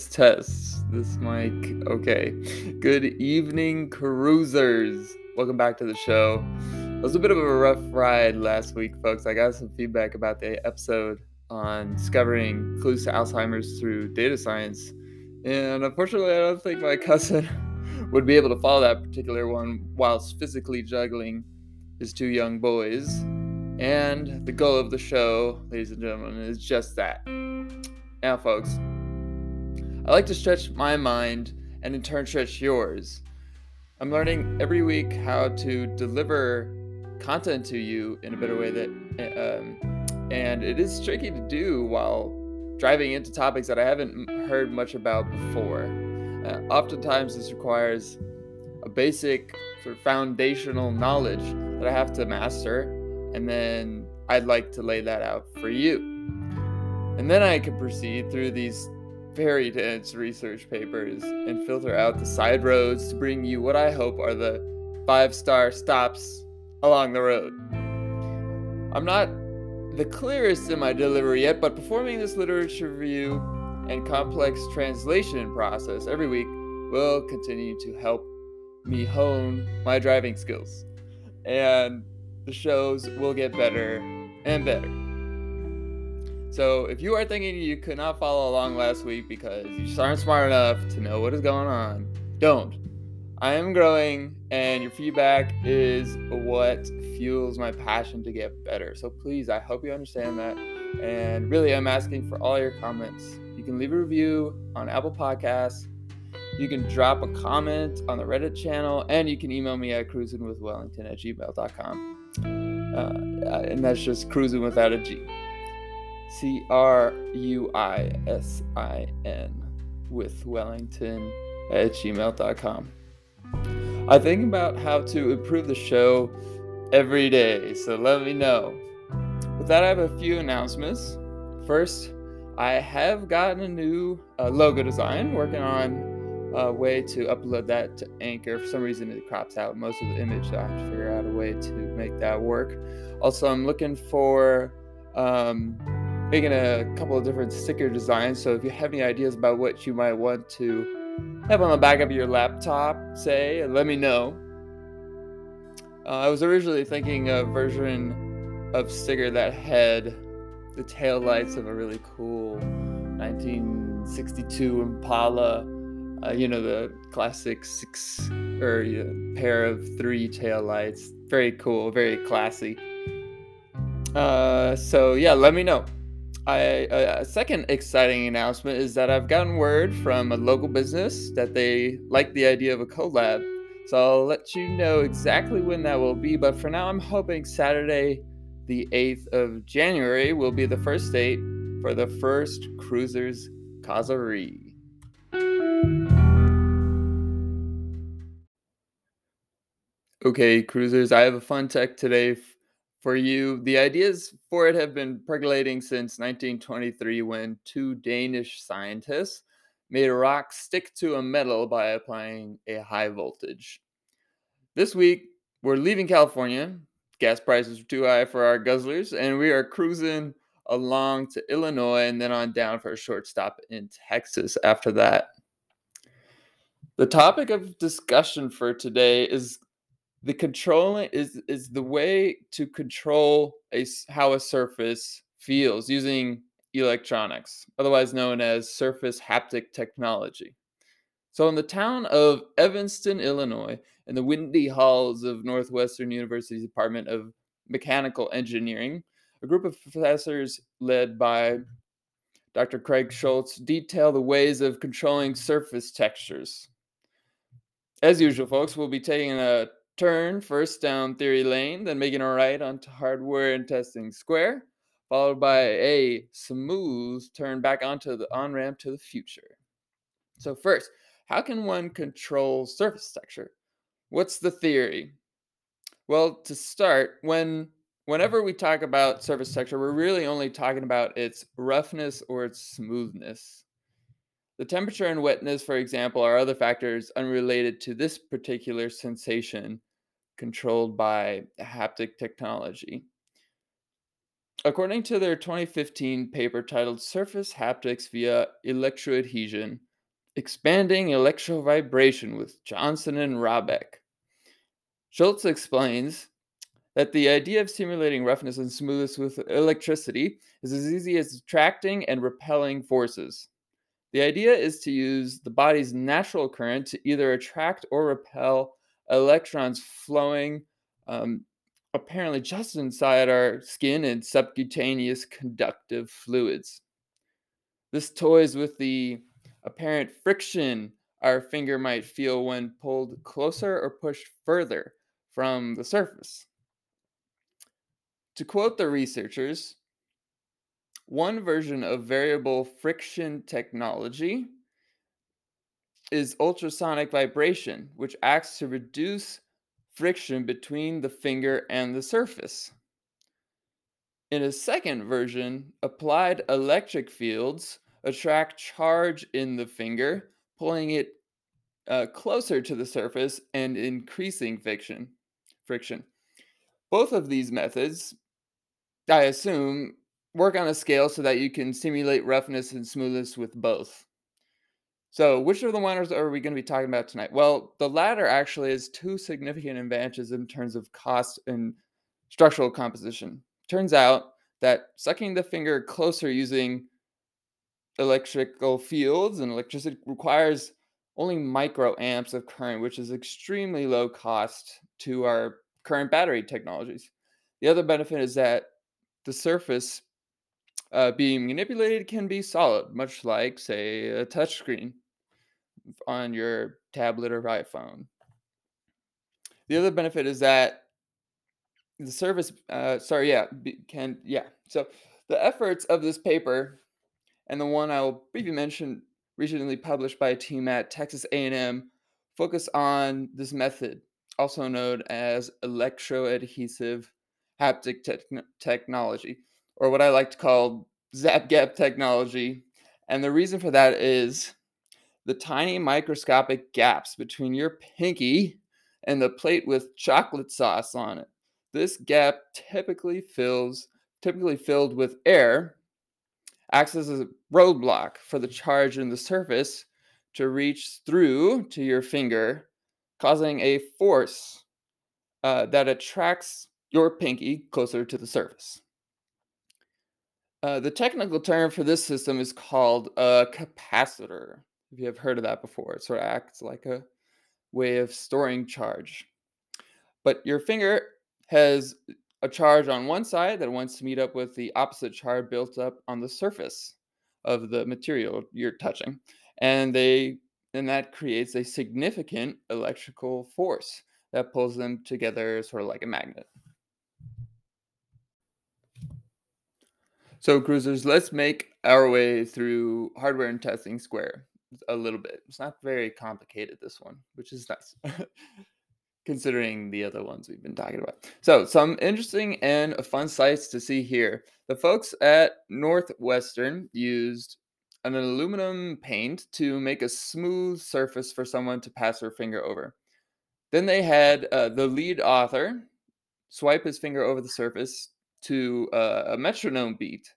Test, test. This mic. Okay. Good evening, cruisers. Welcome back to the show. It was a bit of a rough ride last week, folks. I got some feedback about the episode on discovering clues to Alzheimer's through data science. And unfortunately, I don't think my cousin would be able to follow that particular one whilst physically juggling his two young boys. And the goal of the show, ladies and gentlemen, is just that. Now, folks, I like to stretch my mind and in turn stretch yours. I'm learning every week how to deliver content to you in a better way that um, and it is tricky to do while driving into topics that I haven't heard much about before. Uh, oftentimes, this requires a basic sort of foundational knowledge that I have to master, and then I'd like to lay that out for you. And then I can proceed through these very dense research papers and filter out the side roads to bring you what I hope are the five star stops along the road. I'm not the clearest in my delivery yet, but performing this literature review and complex translation process every week will continue to help me hone my driving skills. And the shows will get better and better. So if you are thinking you could not follow along last week because you just aren't smart enough to know what is going on, don't. I am growing, and your feedback is what fuels my passion to get better. So please, I hope you understand that. And really, I'm asking for all your comments. You can leave a review on Apple Podcasts. You can drop a comment on the Reddit channel, and you can email me at cruisingwithwellington at gmail.com. Uh, and that's just cruising without a G. C R U I S I N with Wellington at gmail.com. I think about how to improve the show every day, so let me know. With that, I have a few announcements. First, I have gotten a new uh, logo design, working on a way to upload that to Anchor. For some reason, it crops out most of the image, so I have to figure out a way to make that work. Also, I'm looking for um, making a couple of different sticker designs. So if you have any ideas about what you might want to have on the back of your laptop, say, let me know. Uh, I was originally thinking a version of sticker that had the tail lights of a really cool 1962 Impala. Uh, you know the classic six or you know, pair of three tail lights. Very cool, very classy. Uh, so yeah, let me know. I, a second exciting announcement is that I've gotten word from a local business that they like the idea of a collab. So I'll let you know exactly when that will be. But for now, I'm hoping Saturday, the 8th of January, will be the first date for the first Cruisers Causerie. Okay, cruisers, I have a fun tech today for you. The ideas for it have been percolating since 1923 when two Danish scientists made a rock stick to a metal by applying a high voltage. This week, we're leaving California. Gas prices are too high for our guzzlers, and we are cruising along to Illinois and then on down for a short stop in Texas after that. The topic of discussion for today is the controlling is is the way to control a how a surface feels using electronics, otherwise known as surface haptic technology. So, in the town of Evanston, Illinois, in the windy halls of Northwestern University's Department of Mechanical Engineering, a group of professors led by Dr. Craig Shultz detail the ways of controlling surface textures. As usual, folks, we'll be taking a turn first down theory lane, then making a right onto hardware and testing square, followed by a smooth turn back onto the on ramp to the future. So, first, how can one control surface texture? What's the theory? Well, to start, when whenever we talk about surface texture, we're really only talking about its roughness or its smoothness. The temperature and wetness, for example, are other factors unrelated to this particular sensation controlled by haptic technology. According to their 2015 paper titled Surface Haptics via Electroadhesion Expanding Electrovibration with Johnsen and Rahbek, Shultz explains that the idea of simulating roughness and smoothness with electricity is as easy as attracting and repelling forces. The idea is to use the body's natural current to either attract or repel electrons flowing um, apparently just inside our skin and subcutaneous conductive fluids. This toys with the apparent friction our finger might feel when pulled closer or pushed further from the surface. To quote the researchers, one version of variable friction technology is ultrasonic vibration, which acts to reduce friction between the finger and the surface. In a second version, applied electric fields attract charge in the finger, pulling it uh, closer to the surface and increasing friction. Friction. Both of these methods, I assume, work on a scale so that you can simulate roughness and smoothness with both. So, which of the ones are we going to be talking about tonight? Well, the latter actually has two significant advantages in terms of cost and structural composition. Turns out that sucking the finger closer using electrical fields and electricity requires only microamps of current, which is extremely low cost to our current battery technologies. The other benefit is that the surface uh, being manipulated can be solid, much like, say, a touchscreen on your tablet or iPhone. The other benefit is that the service, uh, sorry, yeah, can, yeah. So the efforts of this paper and the one I will briefly mention recently published by a team at Texas A&M focus on this method, also known as electroadhesive haptic te- technology or what I like to call zap gap technology. And the reason for that is the tiny microscopic gaps between your pinky and the plate with chocolate sauce on it. This gap typically fills typically filled with air acts as a roadblock for the charge in the surface to reach through to your finger, causing a force uh, that attracts your pinky closer to the surface. Uh, the technical term for this system is called a capacitor. If you have heard of that before, it sort of acts like a way of storing charge. But your finger has a charge on one side that wants to meet up with the opposite charge built up on the surface of the material you're touching. And they and that creates a significant electrical force that pulls them together sort of like a magnet. So, cruisers, let's make our way through hardware and testing square a little bit. It's not very complicated, this one, which is nice, considering the other ones we've been talking about. So, some interesting and fun sites to see here. The folks at Northwestern used an aluminum paint to make a smooth surface for someone to pass their finger over. Then they had uh, the lead author swipe his finger over the surface to uh, a metronome beat,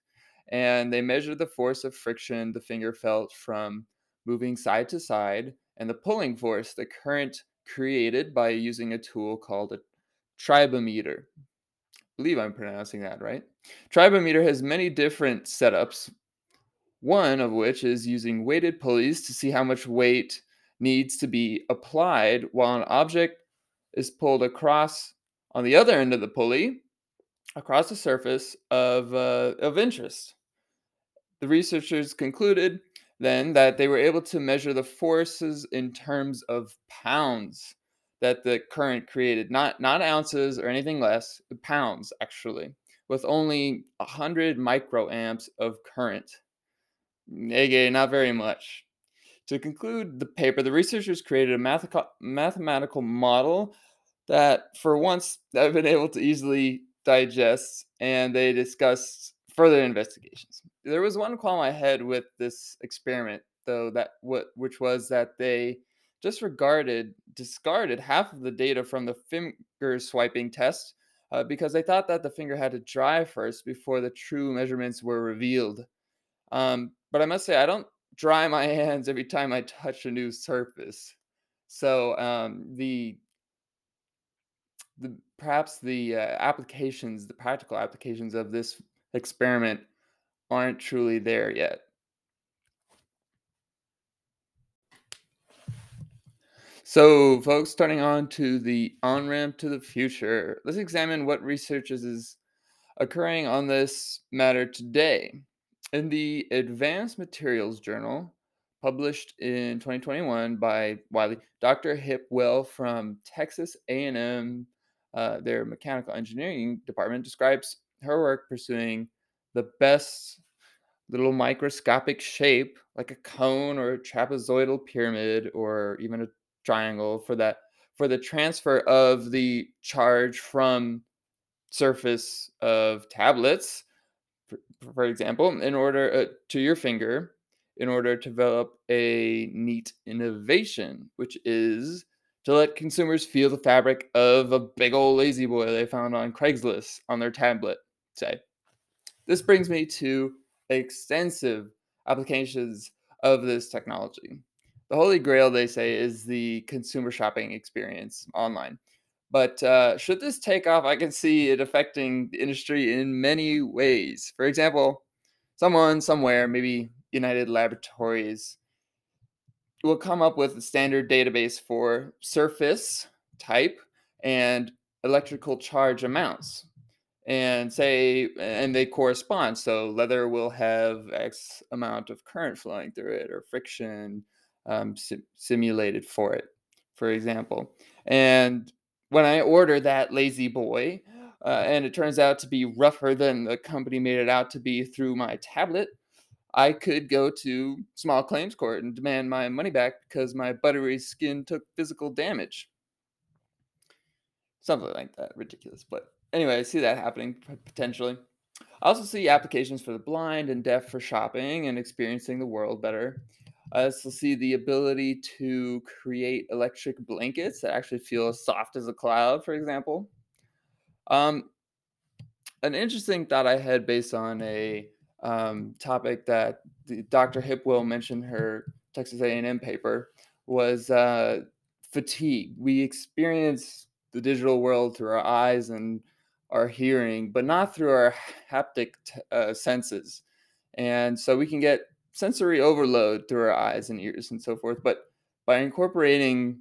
and they measured the force of friction the finger felt from moving side to side and the pulling force the current created by using a tool called a tribometer. I believe I'm pronouncing that right. Tribometer has many different setups, one of which is using weighted pulleys to see how much weight needs to be applied while an object is pulled across on the other end of the pulley across the surface of, uh, of interest. The researchers concluded then that they were able to measure the forces in terms of pounds that the current created, not, not ounces or anything less, pounds actually, with only 100 microamps of current. Again, not very much. To conclude the paper, the researchers created a mathematical model that, for once, I've been able to easily digest, and they discussed further investigations. There was one qualm I had with this experiment, though, that what which was that they disregarded discarded half of the data from the finger swiping test uh, because they thought that the finger had to dry first before the true measurements were revealed. Um, but I must say, I don't dry my hands every time I touch a new surface. So um, the the perhaps the uh, applications, the practical applications of this experiment aren't truly there yet. So, folks, starting on to the on ramp to the future, let's examine what research is occurring on this matter today. In the Advanced Materials Journal, published in 2021 by Wiley, Dr. Hipwell from Texas A&M, uh, their mechanical engineering department, describes her work pursuing the best little microscopic shape, like a cone or a trapezoidal pyramid, or even a triangle for that for the transfer of the charge from surface of tablets for, for example in order uh, to your finger in order to develop a neat innovation which is to let consumers feel the fabric of a big old lazy boy they found on craigslist on their tablet say this brings me to extensive applications of this technology the holy grail, they say, is the consumer shopping experience online. But uh, should this take off, I can see it affecting the industry in many ways. For example, someone somewhere, maybe United Laboratories, will come up with a standard database for surface type and electrical charge amounts and say and they correspond so leather will have x amount of current flowing through it or friction um, simulated for it, for example. And when I order that lazy boy, uh, and it turns out to be rougher than the company made it out to be through my tablet, I could go to small claims court and demand my money back because my buttery skin took physical damage. Something like that, ridiculous. But anyway, I see that happening potentially. I also see applications for the blind and deaf for shopping and experiencing the world better. I also see the ability to create electric blankets that actually feel as soft as a cloud, for example. Um, an interesting thought I had based on a um, topic that Dr. Hipwell mentioned her Texas A&M paper was uh, fatigue. We experience the digital world through our eyes and our hearing, but not through our haptic t- uh, senses. And so we can get sensory overload through our eyes and ears and so forth. But by incorporating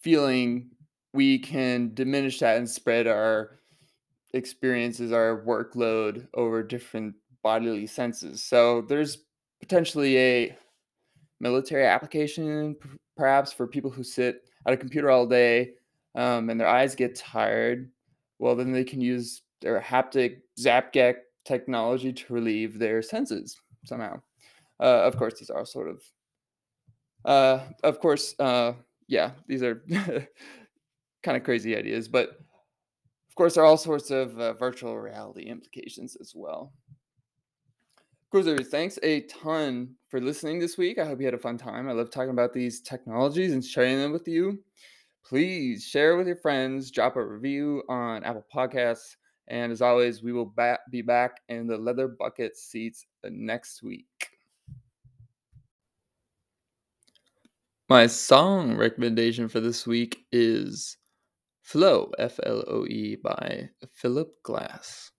feeling, we can diminish that and spread our experiences, our workload over different bodily senses. So there's potentially a military application, perhaps for people who sit at a computer all day um, and their eyes get tired. Well, then they can use their haptic Zapgap technology to relieve their senses somehow. Uh, of course, these are sort of, uh, of course, uh, yeah, these are kind of crazy ideas, but of course, there are all sorts of uh, virtual reality implications as well. Cruisers, thanks a ton for listening this week. I hope you had a fun time. I love talking about these technologies and sharing them with you. Please share with your friends, drop a review on Apple Podcasts, and as always, we will ba- be back in the leather bucket seats uh, next week. My song recommendation for this week is Floe, F L O E, by Philip Glass.